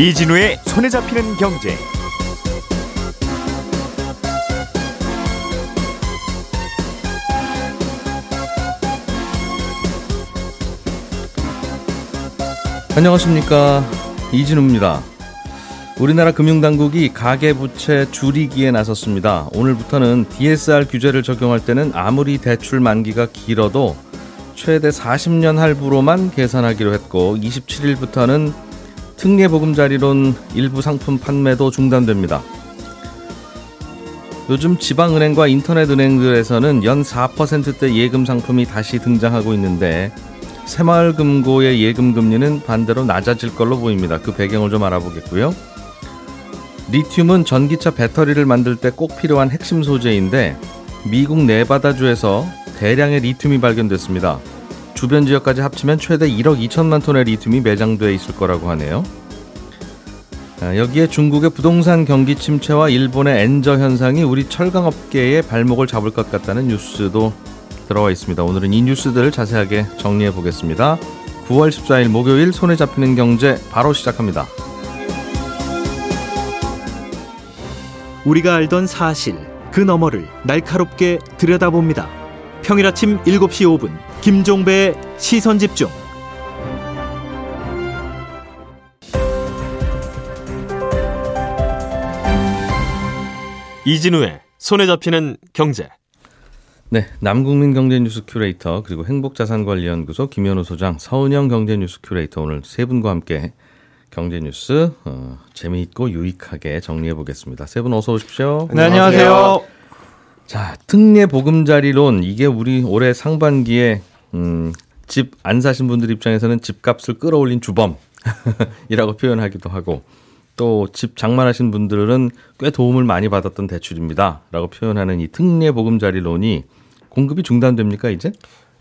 이진우의 손에 잡히는 경제. 안녕하십니까 이진우입니다. 우리나라 금융당국이 가계부채 줄이기에 나섰습니다. 오늘부터는 DSR 규제를 적용할 때는 아무리 대출 만기가 길어도 최대 40년 할부로만 계산하기로 했고 27일부터는 특례 보금자리론 일부 상품 판매도 중단됩니다. 요즘 지방은행과 인터넷은행들에서는 연 4%대 예금 상품이 다시 등장하고 있는데 새마을금고의 예금 금리는 반대로 낮아질 걸로 보입니다. 그 배경을 좀 알아보겠고요. 리튬은 전기차 배터리를 만들 때 꼭 필요한 핵심 소재인데 미국 네바다주에서 대량의 리튬이 발견됐습니다. 주변 지역까지 합치면 최대 1억 2천만 톤의 리튬이 매장돼 있을 거라고 하네요. 여기에 중국의 부동산 경기 침체와 일본의 엔저 현상이 우리 철강업계의 발목을 잡을 것 같다는 뉴스도 들어와 있습니다. 오늘은 이 뉴스들을 자세하게 정리해 보겠습니다. 9월 14일 목요일 손에 잡히는 경제 바로 시작합니다. 우리가 알던 사실 그 너머를 날카롭게 들여다봅니다. 평일 아침 7시 5분 김종배의 시선 집중. 이진우의 손에 잡히는 경제. 네, 남궁민 경제뉴스 큐레이터 그리고 행복자산관리연구소 김현우 소장, 서은영 경제뉴스 큐레이터 오늘 세 분과 함께 경제뉴스 어, 재미있고 유익하게 정리해 보겠습니다. 세 분 어서 오십시오. 네, 안녕하세요. 자, 특례 보금자리론 이게 우리 올해 상반기에 음, 집 안 사신 분들 입장에서는 집값을 끌어올린 주범이라고 표현하기도 하고 또 집 장만하신 분들은 꽤 도움을 많이 받았던 대출입니다라고 표현하는 이 특례 보금자리론이 공급이 중단됩니까 이제?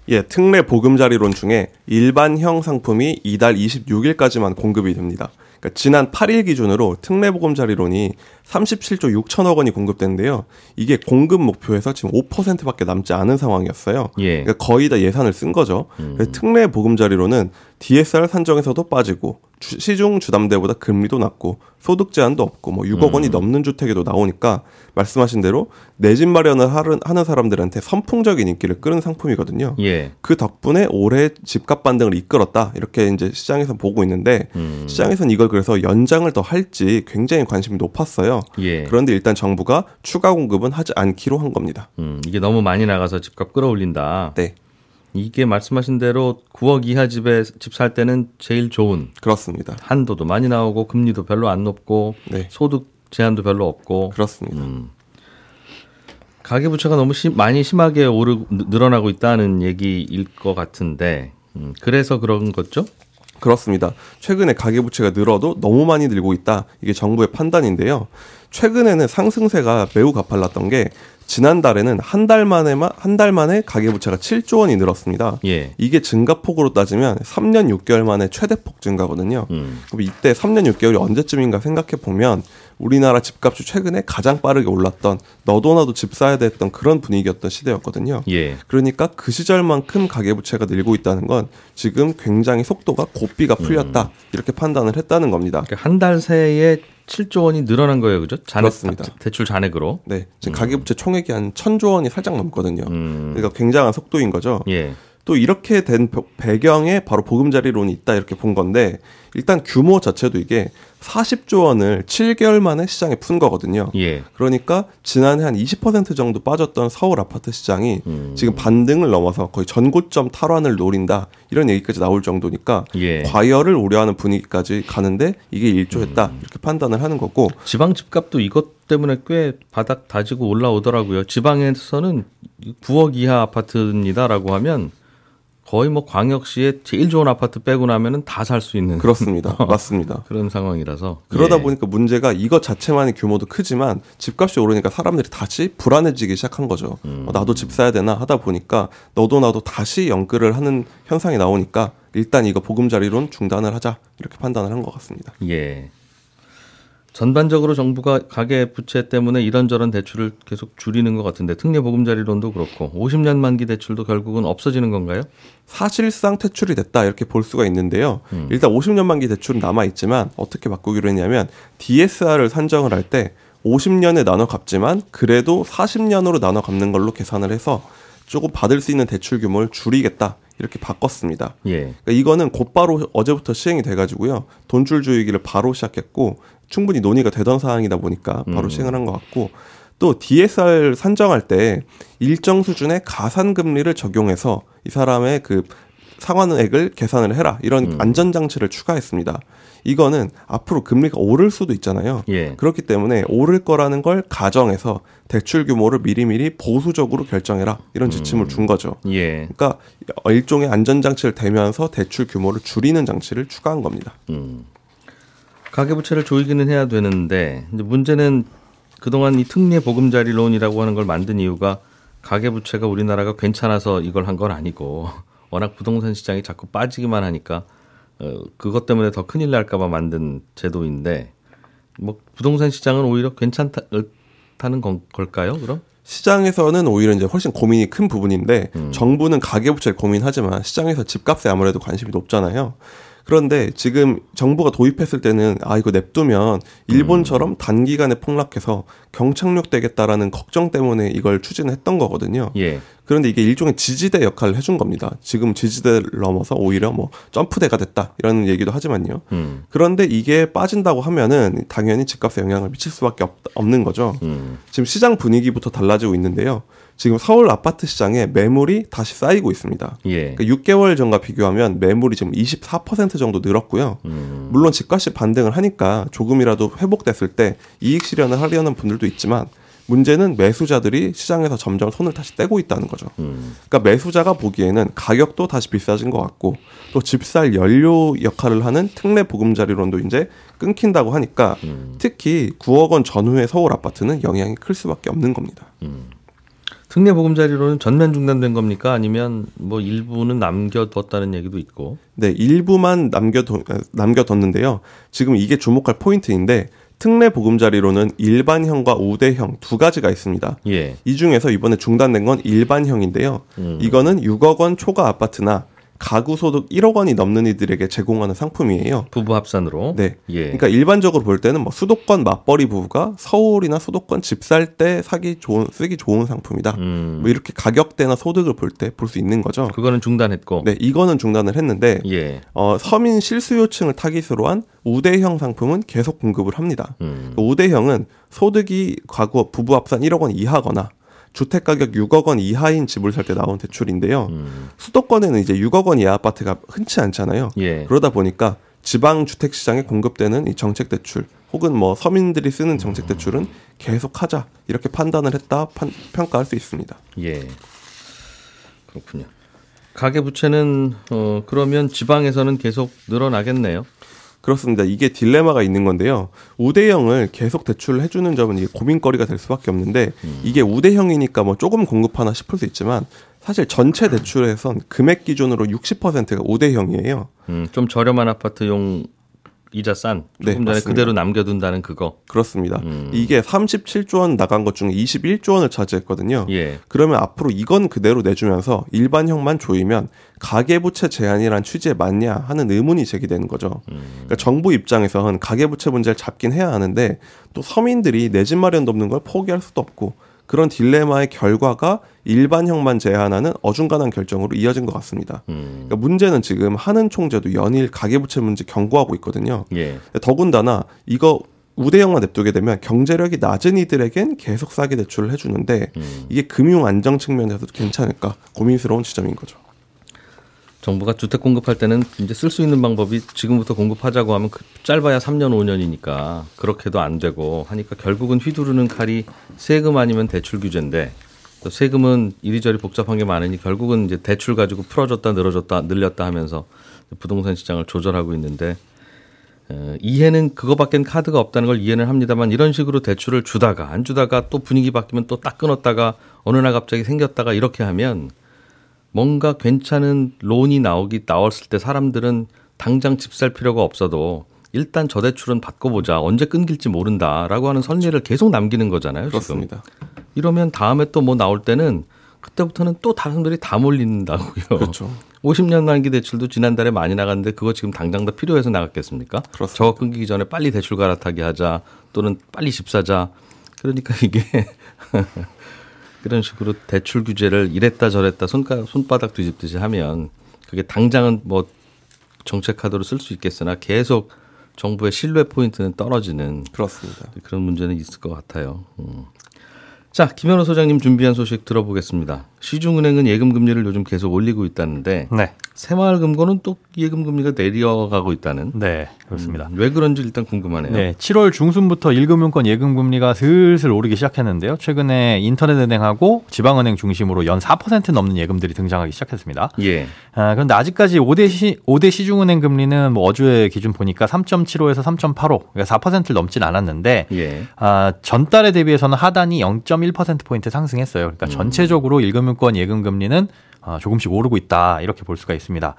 예, 특례 보금자리론 중에 일반형 상품이 이달 26일까지만 공급이 됩니다. 그러니까 지난 8일 기준으로 특례 보금자리론이 37조 6천억 원이 공급됐는데요. 이게 공급 목표에서 지금 5%밖에 남지 않은 상황이었어요. 예. 그러니까 거의 다 예산을 쓴 거죠. 음. 특례 보금자리론은 DSR 산정에서도 빠지고 주, 시중 주담대보다 금리도 낮고 소득 제한도 없고 뭐 6억 원이 음. 넘는 주택에도 나오니까 말씀하신 대로 내 집 마련을 하는, 사람들한테 선풍적인 인기를 끌은 상품이거든요. 예. 그 덕분에 올해 집값 반등을 이끌었다 이렇게 이제 시장에서 보고 있는데 음. 시장에서는 이걸 그래서 연장을 더 할지 굉장히 관심이 높았어요. 예. 그런데 일단 정부가 추가 공급은 하지 않기로 한 겁니다. 음, 이게 너무 많이 나가서 집값 끌어올린다. 네, 이게 말씀하신 대로 9억 이하 집에 집 살 때는 제일 좋은 그렇습니다. 한도도 많이 나오고 금리도 별로 안 높고 네. 소득 제한도 별로 없고 그렇습니다. 음. 가계부채가 너무 심, 많이 심하게 오르 늘어나고 있다는 얘기일 것 같은데 음, 그래서 그런 거죠? 그렇습니다. 최근에 가계부채가 늘어도 너무 많이 늘고 있다. 이게 정부의 판단인데요. 최근에는 상승세가 매우 가팔랐던 게 지난달에는 한 달 만에만 한 달 만에 가계부채가 7조 원이 늘었습니다. 예. 이게 증가폭으로 따지면 3년 6개월 만에 최대폭 증가거든요. 음. 그럼 이때 3년 6개월이 언제쯤인가 생각해 보면 우리나라 집값이 최근에 가장 빠르게 올랐던 너도 나도 집 사야 됐던 그런 분위기였던 시대였거든요. 예. 그러니까 그 시절만큼 가계부채가 늘고 있다는 건 지금 굉장히 속도가 고삐가 풀렸다 음. 이렇게 판단을 했다는 겁니다. 그러니까 한달 새에 7조 원이 늘어난 거예요, 그죠? 잔액, 그렇습니다. 대출 잔액으로. 네, 지금 가계부채 총액이 한 천조 원이 살짝 넘거든요. 음. 그러니까 굉장한 속도인 거죠. 예. 또 이렇게 된 배- 배경에 바로 보금자리론이 있다 이렇게 본 건데 일단 규모 자체도 이게 40조 원을 7개월 만에 시장에 푼 거거든요. 예. 그러니까 지난해 한 20% 정도 빠졌던 서울 아파트 시장이 음. 지금 반등을 넘어서 거의 전고점 탈환을 노린다 이런 얘기까지 나올 정도니까 예. 과열을 우려하는 분위기까지 가는데 이게 일조했다 음. 이렇게 판단을 하는 거고 지방 집값도 이것 때문에 꽤 바닥 다지고 올라오더라고요. 지방에서는 9억 이하 아파트입니다라고 하면 거의 뭐 광역시에 제일 좋은 아파트 빼고 나면은 다 살 수 있는 그렇습니다. 맞습니다. 그런 상황이라서 그러다 예. 보니까 문제가 이것 자체만의 규모도 크지만 집값이 오르니까 사람들이 다시 불안해지기 시작한 거죠. 음. 어, 나도 집 사야 되나 하다 보니까 너도 나도 다시 연끌을 하는 현상이 나오니까 일단 이거 보금자리론 중단을 하자 이렇게 판단을 한 것 같습니다. 예. 전반적으로 정부가 가계 부채 때문에 이런저런 대출을 계속 줄이는 것 같은데 특례 보금자리론도 그렇고 50년 만기 대출도 결국은 없어지는 건가요? 사실상 퇴출이 됐다 이렇게 볼 수가 있는데요. 음. 일단 50년 만기 대출은 남아 있지만 어떻게 바꾸기로 했냐면 DSR을 산정을 할 때 50년에 나눠 갚지만 그래도 40년으로 나눠 갚는 걸로 계산을 해서 조금 받을 수 있는 대출 규모를 줄이겠다 이렇게 바꿨습니다. 예. 그러니까 이거는 곧바로 어제부터 시행이 돼가지고요. 돈줄 주의기를 바로 시작했고 충분히 논의가 되던 사항이다 보니까 바로 음. 시행을 한 것 같고 또 DSR 산정할 때 일정 수준의 가산 금리를 적용해서 이 사람의 그 상환액을 계산을 해라 이런 음. 안전 장치를 추가했습니다. 이거는 앞으로 금리가 오를 수도 있잖아요. 예. 그렇기 때문에 오를 거라는 걸 가정해서 대출 규모를 미리미리 보수적으로 결정해라 이런 지침을 준 거죠. 예. 그러니까 일종의 안전장치를 대면서 대출 규모를 줄이는 장치를 추가한 겁니다. 음. 가계부채를 조이기는 해야 되는데 문제는 그동안 이 특례 보금자리 론이라고 하는 걸 만든 이유가 가계부채가 우리나라가 괜찮아서 이걸 한 건 아니고 워낙 부동산 시장이 자꾸 빠지기만 하니까 어, 그것 때문에 더 큰일 날까봐 만든 제도인데 뭐 부동산 시장은 오히려 괜찮다는 건- 걸까요? 그럼? 시장에서는 오히려 이제 훨씬 고민이 큰 부분인데 정부는 가계부채를 고민하지만 시장에서 집값에 아무래도 관심이 높잖아요. 그런데 지금 정부가 도입했을 때는 아 이거 냅두면 일본처럼 단기간에 폭락해서 경착륙 되겠다라는 걱정 때문에 이걸 추진했던 거거든요. 예. 그런데 이게 일종의 지지대 역할을 해준 겁니다. 지금 지지대를 넘어서 오히려 뭐 점프대가 됐다 이런 얘기도 하지만요. 음. 그런데 이게 빠진다고 하면은 당연히 집값에 영향을 미칠 수밖에 없, 없는 거죠. 음. 지금 시장 분위기부터 달라지고 있는데요. 지금 서울 아파트 시장에 매물이 다시 쌓이고 있습니다. 예. 그러니까 6개월 전과 비교하면 매물이 지금 24% 정도 늘었고요. 음. 물론 집값이 반등을 하니까 조금이라도 회복됐을 때 이익 실현을 하려는 분들 도 있지만 문제는 매수자들이 시장에서 점점 손을 다시 떼고 있다는 거죠. 음. 그러니까 매수자가 보기에는 가격도 다시 비싸진 것 같고 또 집살 연료 역할을 하는 특례 보금자리론도 이제 끊긴다고 하니까 음. 특히 9억 원 전후의 서울 아파트는 영향이 클 수밖에 없는 겁니다. 특례 보금자리론은 전면 중단된 겁니까? 아니면 뭐 일부는 남겨뒀다는 얘기도 있고. 네, 일부만 남겨뒀, 남겨뒀는데요. 지금 이게 주목할 포인트인데 특례 보금자리로는 일반형과 우대형 두 가지가 있습니다. 예. 이 중에서 이번에 중단된 건 일반형인데요. 음. 이거는 6억 원 초과 아파트나 가구 소득 1억 원이 넘는 이들에게 제공하는 상품이에요. 부부 합산으로. 네. 예. 그러니까 일반적으로 볼 때는 뭐 수도권 맞벌이 부부가 서울이나 수도권 집 살 때 사기 좋은 쓰기 좋은 상품이다. 음. 뭐 이렇게 가격대나 소득을 볼 때 볼 수 있는 거죠. 그거는 중단했고. 네, 이거는 중단을 했는데 예. 어, 서민 실수요층을 타깃으로 한 우대형 상품은 계속 공급을 합니다. 음. 그 우대형은 소득이 가구 부부 합산 1억 원 이하거나 주택 가격 6억 원 이하인 집을 살 때 나온 대출인데요. 음. 수도권에는 이제 6억 원 이하 아파트가 흔치 않잖아요. 예. 그러다 보니까 지방 주택 시장에 공급되는 이 정책 대출 혹은 뭐 서민들이 쓰는 정책 대출은 계속 하자 이렇게 판단을 했다 판- 평가할 수 있습니다. 예. 그렇군요. 가계 부채는 어 그러면 지방에서는 계속 늘어나겠네요. 그렇습니다. 이게 딜레마가 있는 건데요. 우대형을 계속 대출을 해주는 점은 이게 고민거리가 될 수밖에 없는데 이게 우대형이니까 뭐 조금 공급하나 싶을 수 있지만 사실 전체 대출에선 금액 기준으로 60%가 우대형이에요. 음, 좀 저렴한 아파트용 이자 싼 네, 조금 전에 맞습니다. 그대로 남겨둔다는 그거. 그렇습니다. 음. 이게 37조 원 나간 것 중에 21조 원을 차지했거든요. 예. 그러면 앞으로 이건 그대로 내주면서 일반형만 조이면 가계부채 제한이란 취지에 맞냐 하는 의문이 제기되는 거죠. 그러니까 정부 입장에서는 가계부채 문제를 잡긴 해야 하는데 또 서민들이 내 집 마련도 없는 걸 포기할 수도 없고 그런 딜레마의 결과가 일반형만 제한하는 어중간한 결정으로 이어진 것 같습니다. 음. 그러니까 문제는 지금 하는 총재도 연일 가계부채 문제 경고하고 있거든요. 예. 더군다나 이거 우대형만 냅두게 되면 경제력이 낮은 이들에겐 계속 싸게 대출을 해주는데 음. 이게 금융 안정 측면에서도 괜찮을까 고민스러운 지점인 거죠. 정부가 주택 공급할 때는 이제 쓸 수 있는 방법이 지금부터 공급하자고 하면 그 짧아야 3년 5년이니까 그렇게도 안 되고 하니까 결국은 휘두르는 칼이 세금 아니면 대출 규제인데 또 세금은 이리저리 복잡한 게 많으니 결국은 이제 대출 가지고 풀어줬다 늘어줬다 늘렸다 하면서 부동산 시장을 조절하고 있는데 어, 이해는 그거밖엔 카드가 없다는 걸 이해는 합니다만 이런 식으로 대출을 주다가 안 주다가 또 분위기 바뀌면 또 딱 끊었다가 어느 날 갑자기 생겼다가 이렇게 하면 뭔가 괜찮은 론이 나오기 나왔을 때 사람들은 당장 집 살 필요가 없어도 일단 저 대출은 받고 보자. 언제 끊길지 모른다라고 하는 선례를 계속 남기는 거잖아요. 그렇습니다. 지금. 이러면 다음에 또 뭐 나올 때는 그때부터는 또 다른 분들이 다 몰린다고요. 그렇죠. 50년 만기 대출도 지난달에 많이 나갔는데 그거 지금 당장 다 필요해서 나갔겠습니까? 그렇습니다. 저거 끊기기 전에 빨리 대출 갈아타게 하자 또는 빨리 집 사자. 그러니까 이게 그런 식으로 대출 규제를 이랬다 저랬다 손가, 손바닥 뒤집듯이 하면 그게 당장은 뭐 정책 카드로 쓸 수 있겠으나 계속 정부의 신뢰 포인트는 떨어지는 그렇습니다. 그런 문제는 있을 것 같아요. 음. 자, 김현우 소장님 준비한 소식 들어보겠습니다. 시중은행은 예금 금리를 요즘 계속 올리고 있다는데 네. 새마을금고는 또 예금 금리가 내려가고 있다는. 네, 그렇습니다. 음, 왜 그런지 일단 궁금하네요. 네, 7월 중순부터 1금융권 예금 금리가 슬슬 오르기 시작했는데요. 최근에 인터넷은행하고 지방은행 중심으로 연 4% 넘는 예금들이 등장하기 시작했습니다. 예. 아, 그런데 아직까지 5대 시 5대 시중은행 금리는 뭐 어제 기준 보니까 3.75에서 3.85, 그러니까 4%를 넘진 않았는데 예. 아, 전달에 대비해서는 하단이 0.1% 포인트 상승했어요. 그러니까 전체적으로 1금융권 예금 금리는 아, 조금씩 오르고 있다 이렇게 볼 수가 있습니다.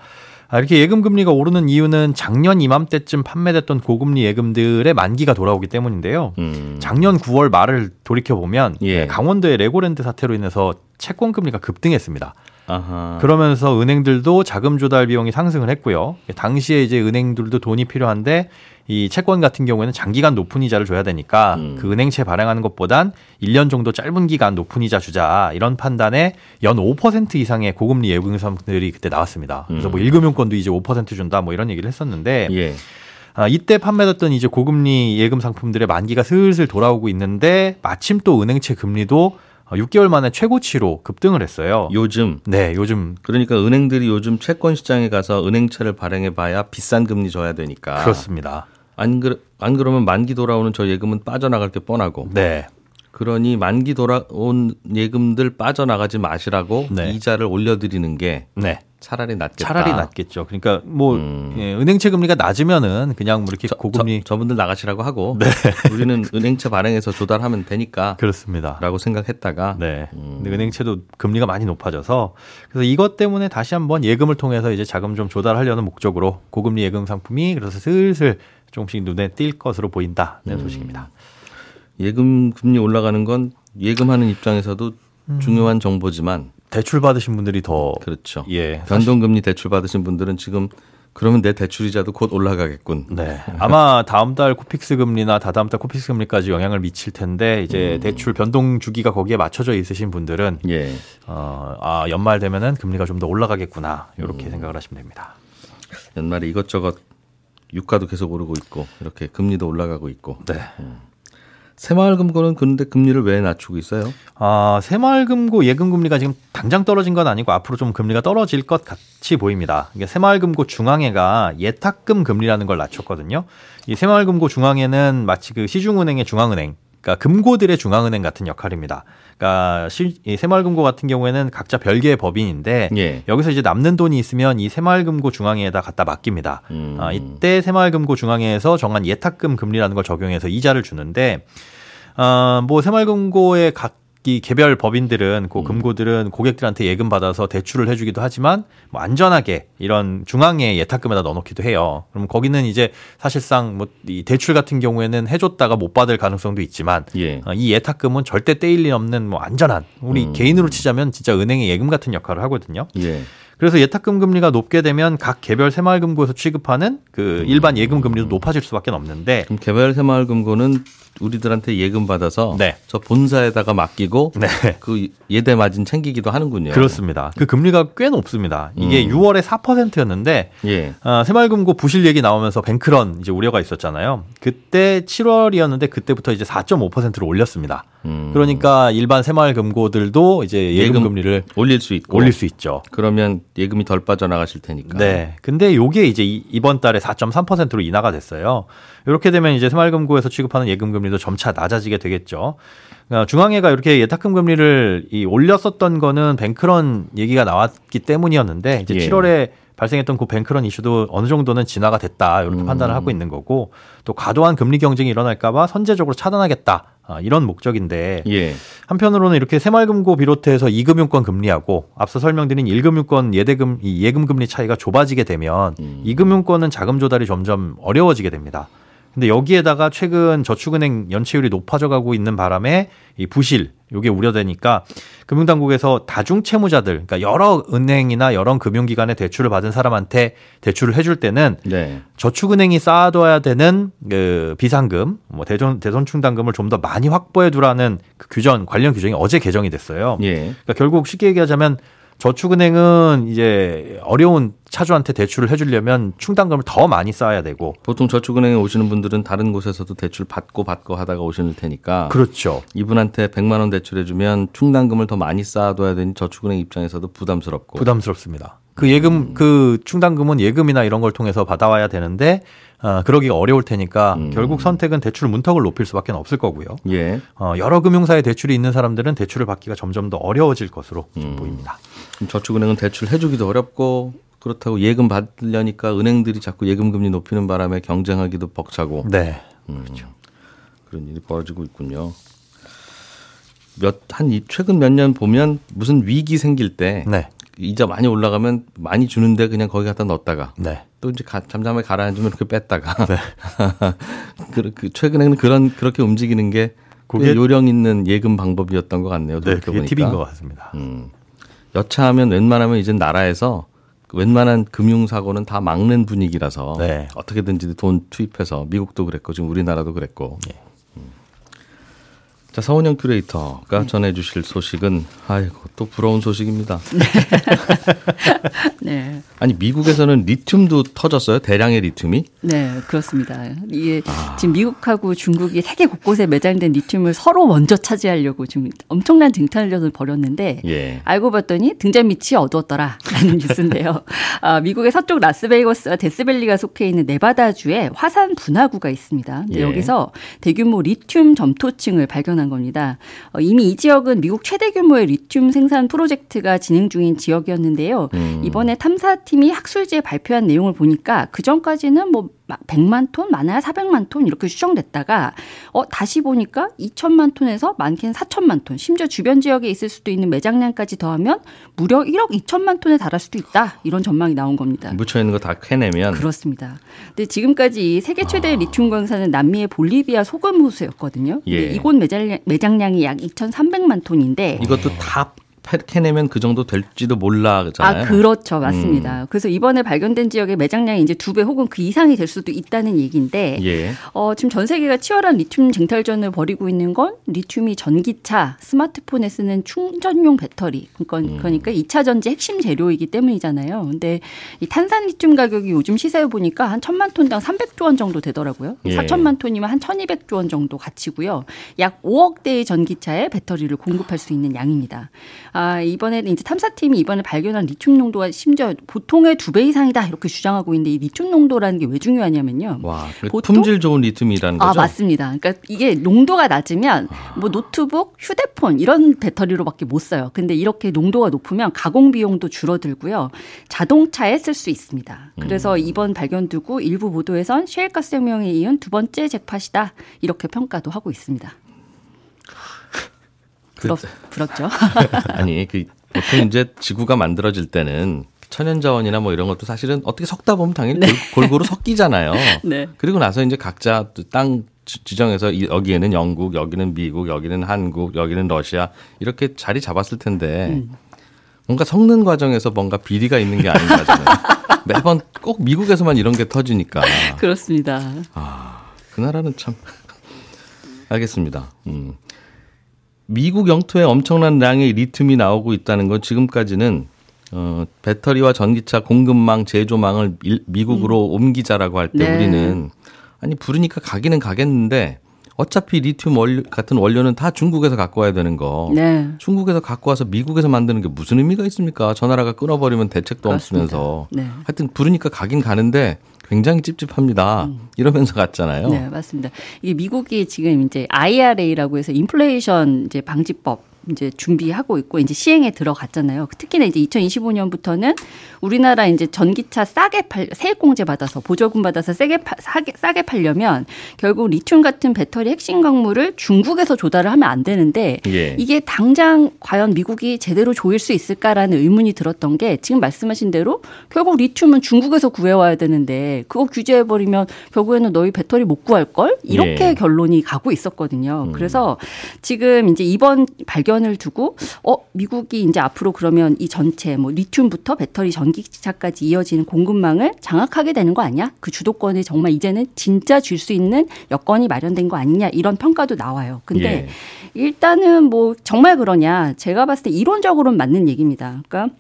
아, 이렇게 예금 금리가 오르는 이유는 작년 이맘때쯤 판매됐던 고금리 예금들의 만기가 돌아오기 때문인데요. 음. 작년 9월 말을 돌이켜 보면 예. 강원도의 레고랜드 사태로 인해서 채권 금리가 급등했습니다. 아하. 그러면서 은행들도 자금 조달 비용이 상승을 했고요. 당시에 이제 은행들도 돈이 필요한데 이 채권 같은 경우에는 장기간 높은 이자를 줘야 되니까 음. 그 은행채 발행하는 것보단 1년 정도 짧은 기간 높은 이자 주자 이런 판단에 연 5% 이상의 고금리 예금상들이 그때 나왔습니다. 그래서 뭐 음. 1금융권도 이제 5% 준다 뭐 이런 얘기를 했었는데 예. 아, 이때 판매됐던 이제 고금리 예금 상품들의 만기가 슬슬 돌아오고 있는데 마침 또 은행채 금리도 6개월 만에 최고치로 급등을 했어요. 요즘 네, 요즘 그러니까 은행들이 요즘 채권 시장에 가서 은행채를 발행해 봐야 비싼 금리 줘야 되니까. 그렇습니다. 안, 그러, 안 그러면 만기 돌아오는 저 예금은 빠져나갈 게 뻔하고. 네. 그러니 만기 돌아온 예금들 빠져나가지 마시라고 네. 이자를 올려드리는 게 네. 차라리 낫겠다. 차라리 낫겠죠. 그러니까 뭐 음. 예, 은행채 금리가 낮으면은 그냥 뭐 이렇게 저, 고금리 저, 분들 나가시라고 하고 네. 우리는 은행채 발행해서 조달하면 되니까 그렇습니다. 라고 생각했다가 네. 음. 근데 은행채도 금리가 많이 높아져서 그래서 이것 때문에 다시 한번 예금을 통해서 이제 자금 좀 조달하려는 목적으로 고금리 예금 상품이 그래서 슬슬 조금씩 눈에 띌 것으로 보인다는 음. 소식입니다. 예금 금리 올라가는 건 예금하는 입장에서도 음. 중요한 정보지만 대출 받으신 분들이 더 그렇죠. 예. 변동금리 대출 받으신 분들은 지금 그러면 내 대출 이자도 곧 올라가겠군. 네. 아마 다음 달 코픽스 금리나 다다음 달 코픽스 금리까지 영향을 미칠 텐데 이제 음. 대출 변동 주기가 거기에 맞춰져 있으신 분들은 예. 어, 아, 연말 되면은 금리가 좀 더 올라가겠구나. 이렇게 음. 생각을 하시면 됩니다. 연말에 이것저것 유가도 계속 오르고 있고 이렇게 금리도 올라가고 있고. 네. 새마을금고는 근데 금리를 왜 낮추고 있어요? 아, 새마을금고 예금금리가 지금 당장 떨어진 건 아니고 앞으로 좀 금리가 떨어질 것 같이 보입니다. 이게 새마을금고 중앙회가 예탁금 금리라는 걸 낮췄거든요. 이 새마을금고 중앙회는 마치 그 시중은행의 중앙은행, 그러니까 금고들의 중앙은행 같은 역할입니다. 그러니까 새마을금고 같은 경우에는 각자 별개의 법인인데 예. 여기서 이제 남는 돈이 있으면 이 새마을금고 중앙회에다 갖다 맡깁니다. 음. 아, 이때 새마을금고 중앙회에서 정한 예탁금 금리라는 걸 적용해서 이자를 주는데 아, 뭐 새마을금고의 각 이 개별 법인들은 음. 그 금고들은 고객들한테 예금 받아서 대출을 해주기도 하지만 뭐 안전하게 이런 중앙에 예탁금에다 넣어놓기도 해요. 그럼 거기는 이제 사실상 뭐 이 대출 같은 경우에는 해줬다가 못 받을 가능성도 있지만 예. 어, 이 예탁금은 절대 떼일 리 없는 뭐 안전한 우리 음. 개인으로 치자면 진짜 은행의 예금 같은 역할을 하거든요. 예. 그래서 예탁금 금리가 높게 되면 각 개별 새마을금고에서 취급하는 그 일반 예금 금리도 높아질 수밖에 없는데 그럼 개별 새마을금고는 우리들한테 예금 받아서 네. 저 본사에다가 맡기고 네. 그 예대 마진 챙기기도 하는군요. 그렇습니다. 그 금리가 꽤 높습니다. 이게 음. 6월에 4%였는데 예. 아, 새마을금고 부실 얘기 나오면서 뱅크런 이제 우려가 있었잖아요. 그때 7월이었는데 그때부터 이제 4.5%로 올렸습니다. 음. 그러니까 일반 새마을 금고들도 이제 예금 예금 금리를 올릴 수 있고 올릴 수 있죠. 그러면 예금이 덜 빠져나가실 테니까. 네. 근데 요게 이제 이- 이번 달에 4.3%로 인하가 됐어요. 이렇게 되면 이제 새마을 금고에서 취급하는 예금 금리도 점차 낮아지게 되겠죠. 그러니까 중앙회가 이렇게 예탁금 금리를 이 올렸었던 거는 뱅크런 얘기가 나왔기 때문이었는데 이제 예. 7월에 발생했던 그 뱅크런 이슈도 어느 정도는 진화가 됐다 이렇게 음. 판단을 하고 있는 거고 또 과도한 금리 경쟁이 일어날까봐 선제적으로 차단하겠다 아, 이런 목적인데 예. 한편으로는 이렇게 새마을금고 비롯해서 이금융권 금리하고 앞서 설명드린 일금융권 예대금 이 예금 금리 차이가 좁아지게 되면 음. 이금융권은 자금 조달이 점점 어려워지게 됩니다. 근데 여기에다가 최근 저축은행 연체율이 높아져 가고 있는 바람에 이 부실 요게 우려되니까 금융당국에서 다중 채무자들 그러니까 여러 은행이나 여러 금융기관에 대출을 받은 사람한테 대출을 해줄 때는 네. 저축은행이 쌓아둬야 되는 그 비상금, 뭐 대전 대손충당금을 좀 더 많이 확보해 두라는 그 규정 관련 규정이 어제 개정이 됐어요. 예. 그러니까 결국 쉽게 얘기하자면 저축은행은 이제 어려운 차주한테 대출을 해주려면 충당금을 더 많이 쌓아야 되고 보통 저축은행에 오시는 분들은 다른 곳에서도 대출 받고 받고 하다가 오시는 테니까 그렇죠. 이분한테 100만 원 대출해 주면 충당금을 더 많이 쌓아둬야 되니 저축은행 입장에서도 부담스럽고 부담스럽습니다. 그 예금 그 충당금은 예금이나 이런 걸 통해서 받아와야 되는데 어, 그러기가 어려울 테니까 음. 결국 선택은 대출 문턱을 높일 수밖에 없을 거고요. 예. 어, 여러 금융사에 대출이 있는 사람들은 대출을 받기가 점점 더 어려워질 것으로 좀 음. 보입니다. 저축은행은 대출 해주기도 어렵고 그렇다고 예금 받으려니까 은행들이 자꾸 예금 금리 높이는 바람에 경쟁하기도 벅차고 네. 그렇죠. 그런 일이 벌어지고 있군요. 몇한 최근 몇 년 보면 무슨 위기 생길 때 네. 이자 많이 올라가면 많이 주는데 그냥 거기 갖다 넣었다가 네. 또 이제 가, 잠잠하게 가라앉으면 이렇게 뺐다가 그, 그 최근에는 그런 그렇게 움직이는 게 그게- 꽤 요령 있는 예금 방법이었던 것 같네요. 네, 그게 돌이켜보니까. 팁인 것 같습니다. 음. 여차하면 웬만하면 이제 나라에서 그 웬만한 금융 사고는 다 막는 분위기라서 네. 어떻게든지 돈 투입해서 미국도 그랬고 지금 우리나라도 그랬고. 예. 음. 자 서은영 큐레이터가 전해주실 소식은 아이고 또 부러운 소식입니다. 네, 아니 미국에서는 리튬도 터졌어요. 대량의 리튬이. 네, 그렇습니다. 이게 아. 지금 미국하고 중국이 세계 곳곳에 매장된 리튬을 서로 먼저 차지하려고 지금 엄청난 쟁탈전을 벌였는데 예. 알고 봤더니 등잔 밑이 어두웠더라라는 뉴스인데요. 아, 미국의 서쪽 라스베이거스와 데스밸리가 속해 있는 네바다주에 화산 분화구가 있습니다. 예. 여기서 대규모 리튬 점토층을 발견 한 겁니다. 어, 이미 이 지역은 미국 최대 규모의 리튬 생산 프로젝트가 진행 중인 지역이었는데요. 음. 이번에 탐사팀이 학술지에 발표한 내용을 보니까 그 전까지는 뭐 막 100만 톤, 많아야 400만 톤 이렇게 추정됐다가 어 다시 보니까 2천만 톤에서 많게는 4천만 톤, 심지어 주변 지역에 있을 수도 있는 매장량까지 더하면 무려 1억 2천만 톤에 달할 수도 있다. 이런 전망이 나온 겁니다. 묻혀 있는 거 다 캐내면 그렇습니다. 근데 지금까지 이 세계 최대 의 리튬 광산은 남미의 볼리비아 소금 호수였거든요. 예. 이곳 매장량, 매장량이 약 2,300만 톤인데 이것도 다 패- 캐내면 그 정도 될지도 몰라잖아요. 아, 그렇죠. 음. 맞습니다. 그래서 이번에 발견된 지역의 매장량이 이제 두 배 혹은 그 이상이 될 수도 있다는 얘기인데, 예. 어, 지금 전 세계가 치열한 리튬 쟁탈전을 벌이고 있는 건 리튬이 전기차, 스마트폰에 쓰는 충전용 배터리, 그러니까, 음. 그러니까 2차 전지 핵심 재료이기 때문이잖아요. 근데 이 탄산 리튬 가격이 요즘 시세에 보니까 한 천만 톤당 300조 원 정도 되더라고요. 예. 4천만 톤이면 한 1200조 원 정도 가치고요. 약 5억 대의 전기차에 배터리를 공급할 수 있는 양입니다. 아, 이번에는 이제 탐사팀이 이번에 발견한 리튬 농도가 심지어 보통의 두 배 이상이다 이렇게 주장하고 있는데 이 리튬 농도라는 게 왜 중요하냐면요. 와, 그 보통- 품질 좋은 리튬이라는 아, 거죠. 맞습니다. 그러니까 이게 농도가 낮으면 뭐 노트북, 휴대폰 이런 배터리로밖에 못 써요. 근데 이렇게 농도가 높으면 가공 비용도 줄어들고요. 자동차에 쓸 수 있습니다. 그래서 이번 발견 두고 일부 보도에선 셰일가스 혁명에 이은 두 번째 잭팟이다. 이렇게 평가도 하고 있습니다. 부럽, 부럽죠? 아니 그 보통 이제 지구가 만들어질 때는 천연자원이나 뭐 이런 것도 사실은 어떻게 섞다 보면 당연히 골, 골고루 섞이잖아요. 네. 그리고 나서 이제 각자 땅 지- 지정해서 이- 여기에는 영국, 여기는 미국, 여기는 한국, 여기는 러시아 이렇게 자리 잡았을 텐데 뭔가 섞는 과정에서 뭔가 비리가 있는 게 아닌가 저는 매번 꼭 미국에서만 이런 게 터지니까 그렇습니다. 그 나라는 참 알겠습니다. 음. 미국 영토에 엄청난 양의 리튬이 나오고 있다는 건 지금까지는 어, 배터리와 전기차 공급망 제조망을 일- 미국으로 옮기자라고 할때 네. 우리는 아니 부르니까 가기는 가겠는데 어차피 리튬 원료 같은 원료는 다 중국에서 갖고 와야 되는 거. 네. 중국에서 갖고 와서 미국에서 만드는 게 무슨 의미가 있습니까? 저 나라가 끊어버리면 대책도 그렇습니다. 없으면서. 네. 하여튼 부르니까 가긴 가는데 굉장히 찝찝합니다. 이러면서 갔잖아요. 네, 맞습니다. 이게 미국이 지금 이제 IRA라고 해서 인플레이션 이제 방지법 이제 준비하고 있고 이제 시행에 들어갔잖아요. 특히나 이제 2025년부터는 우리나라 이제 전기차 싸게 팔 세액 공제 받아서 보조금 받아서 세게 파, 싸게, 싸게 팔려면 결국 리튬 같은 배터리 핵심 광물을 중국에서 조달을 하면 안 되는데 예. 이게 당장 과연 미국이 제대로 조일 수 있을까라는 의문이 들었던 게 지금 말씀하신 대로 결국 리튬은 중국에서 구해와야 되는데 그거 규제해 버리면 결국에는 너희 배터리 못 구할 걸 이렇게 예. 결론이 가고 있었거든요. 음. 그래서 지금 이제 이번 발견 을 두고 어 미국이 이제 앞으로 그러면 이 전체 뭐 리튬부터 배터리 전기차까지 이어지는 공급망을 장악하게 되는 거 아니야? 그 주도권을 정말 이제는 진짜 줄 수 있는 여건이 마련된 거 아니냐 이런 평가도 나와요. 근데 예. 일단은 뭐 정말 그러냐? 제가 봤을 때 이론적으로는 맞는 얘기입니다. 그러니까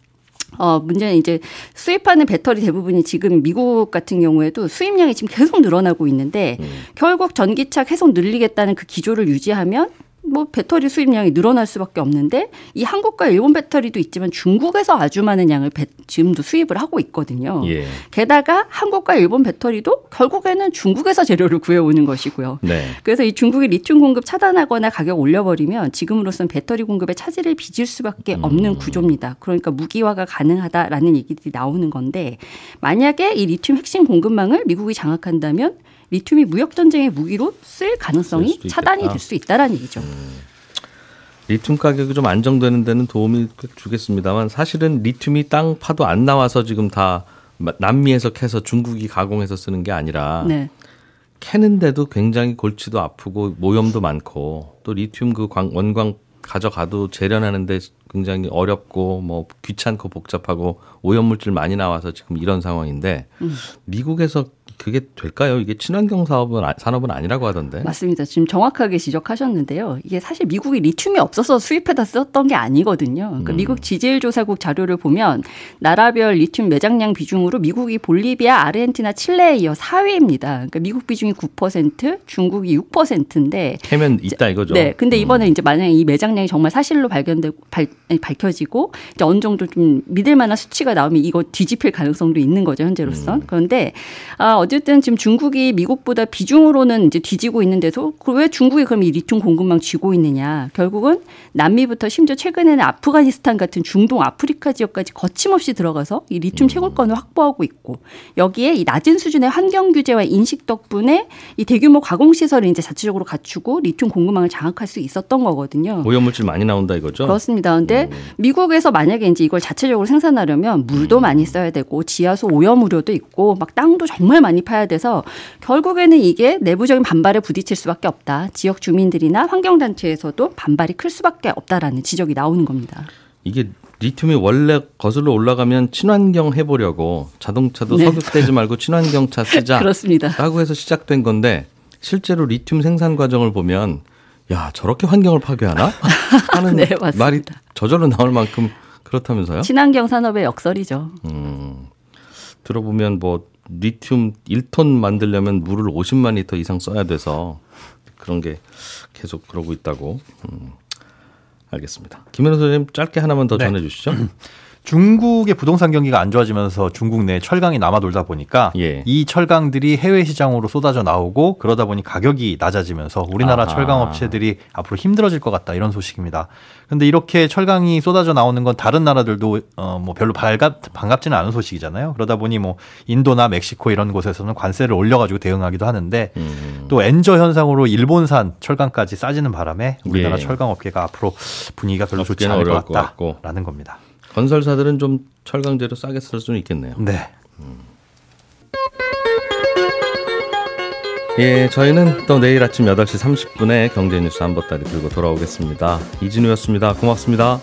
어, 문제는 이제 수입하는 배터리 대부분이 지금 미국 같은 경우에도 수입량이 지금 계속 늘어나고 있는데 결국 전기차 계속 늘리겠다는 그 기조를 유지하면 뭐 배터리 수입량이 늘어날 수밖에 없는데 이 한국과 일본 배터리도 있지만 중국에서 아주 많은 양을 배, 지금도 수입을 하고 있거든요. 예. 게다가 한국과 일본 배터리도 결국에는 중국에서 재료를 구해오는 것이고요. 네. 그래서 이 중국이 리튬 공급 차단하거나 가격 올려버리면 지금으로선 배터리 공급에 차질을 빚을 수밖에 없는 구조입니다. 그러니까 무기화가 가능하다라는 얘기들이 나오는 건데 만약에 이 리튬 핵심 공급망을 미국이 장악한다면 리튬이 무역 전쟁의 무기로 쓰일 가능성이 차단이. 될 수 있다라는 얘기죠. 리튬 가격이 좀 안정되는 데는 도움을 주겠습니다만 사실은 리튬이 땅 파도 안 나와서 지금 다 남미에서 캐서 중국이 가공해서 쓰는 게 아니라 네. 캐는데도 굉장히 골치도 아프고 오염도 많고 또 리튬 그 광- 원광 가져가도 제련하는데 굉장히 어렵고 뭐 귀찮고 복잡하고 오염물질 많이 나와서 지금 이런 상황인데 음. 미국에서 그게 될까요? 이게 친환경 사업은 아- 산업은 아니라고 하던데. 맞습니다. 지금 정확하게 지적하셨는데요. 이게 사실 미국이 리튬이 없어서 수입해다 썼던 게 아니거든요. 그러니까 음. 미국 지질 조사국 자료를 보면 나라별 리튬 매장량 비중으로 미국이 볼리비아, 아르헨티나, 칠레에 이어 4위입니다. 그러니까 미국 비중이 9%, 중국이 6%인데 캐면 있다 이거죠. 네. 근데 음. 이번에 이제 만약에 이 매장량이 정말 사실로 발견되고 발, 아니, 밝혀지고 이제 어느 정도 좀 믿을 만한 수치가 나오면 이거 뒤집힐 가능성도 있는 거죠, 현재로선. 그런데 아, 어쨌든 지금 중국이 미국보다 비중으로는 이제 뒤지고 있는데도 그왜 중국이 그럼 이 리튬 공급망 쥐고 있느냐? 결국은 남미부터 심지어 최근에는 아프가니스탄 같은 중동 아프리카 지역까지 거침없이 들어가서 이 리튬 채굴권을 확보하고 있고 여기에 이 낮은 수준의 환경 규제와 인식 덕분에 이 대규모 가공 시설을 이제 자체적으로 갖추고 리튬 공급망을 장악할 수 있었던 거거든요. 오염물질 많이 나온다 이거죠. 그렇습니다. 근데 미국에서 만약에 이제 이걸 자체적으로 생산하려면 물도 많이 써야 되고 지하수 오염 우려도 있고 막 땅도 정말 많이 파야 돼서 결국에는 이게 내부적인 반발에 부딪힐 수밖에 없다. 지역 주민들이나 환경단체에서도 반발이 클 수밖에 없다라는 지적이 나오는 겁니다. 이게 리튬이 원래 거슬러 올라가면 친환경 해보려고 자동차도 네. 석유떼지 말고 친환경차 쓰자. 그렇습니다. 라고 해서 시작된 건데 실제로 리튬 생산 과정을 보면 야 저렇게 환경을 파괴하나 하는 네. 말이 저절로 나올 만큼 그렇다면서요? 친환경 산업의 역설이죠. 음, 들어보면 뭐 리튬 1톤 만들려면 물을 50만 리터 이상 써야 돼서 그런 게 계속 그러고 있다고. 음, 알겠습니다. 김현우 선생님 짧게 하나만 더 네. 전해 주시죠. 중국의 부동산 경기가 안 좋아지면서 중국 내 철강이 남아 돌다 보니까 예. 이 철강들이 해외 시장으로 쏟아져 나오고 그러다 보니 가격이 낮아지면서 우리나라 아하. 철강 업체들이 앞으로 힘들어질 것 같다 이런 소식입니다. 근데 이렇게 철강이 쏟아져 나오는 건 다른 나라들도 어 뭐 별로 반갑 반갑지는 않은 소식이잖아요. 그러다 보니 뭐 인도나 멕시코 이런 곳에서는 관세를 올려가지고 대응하기도 하는데 음, 또 엔저 현상으로 일본산 철강까지 싸지는 바람에 우리나라 예. 철강 업계가 앞으로 분위기가 별로 좋지 않을 것. 같다라는 겁니다. 건설사들은 좀 철강 재료 싸게 쓸 수는 있겠네요. 네. 예, 저희는 또 내일 아침 8시 30분에 경제뉴스 한보따리 들고 돌아오겠습니다. 이진우였습니다. 고맙습니다.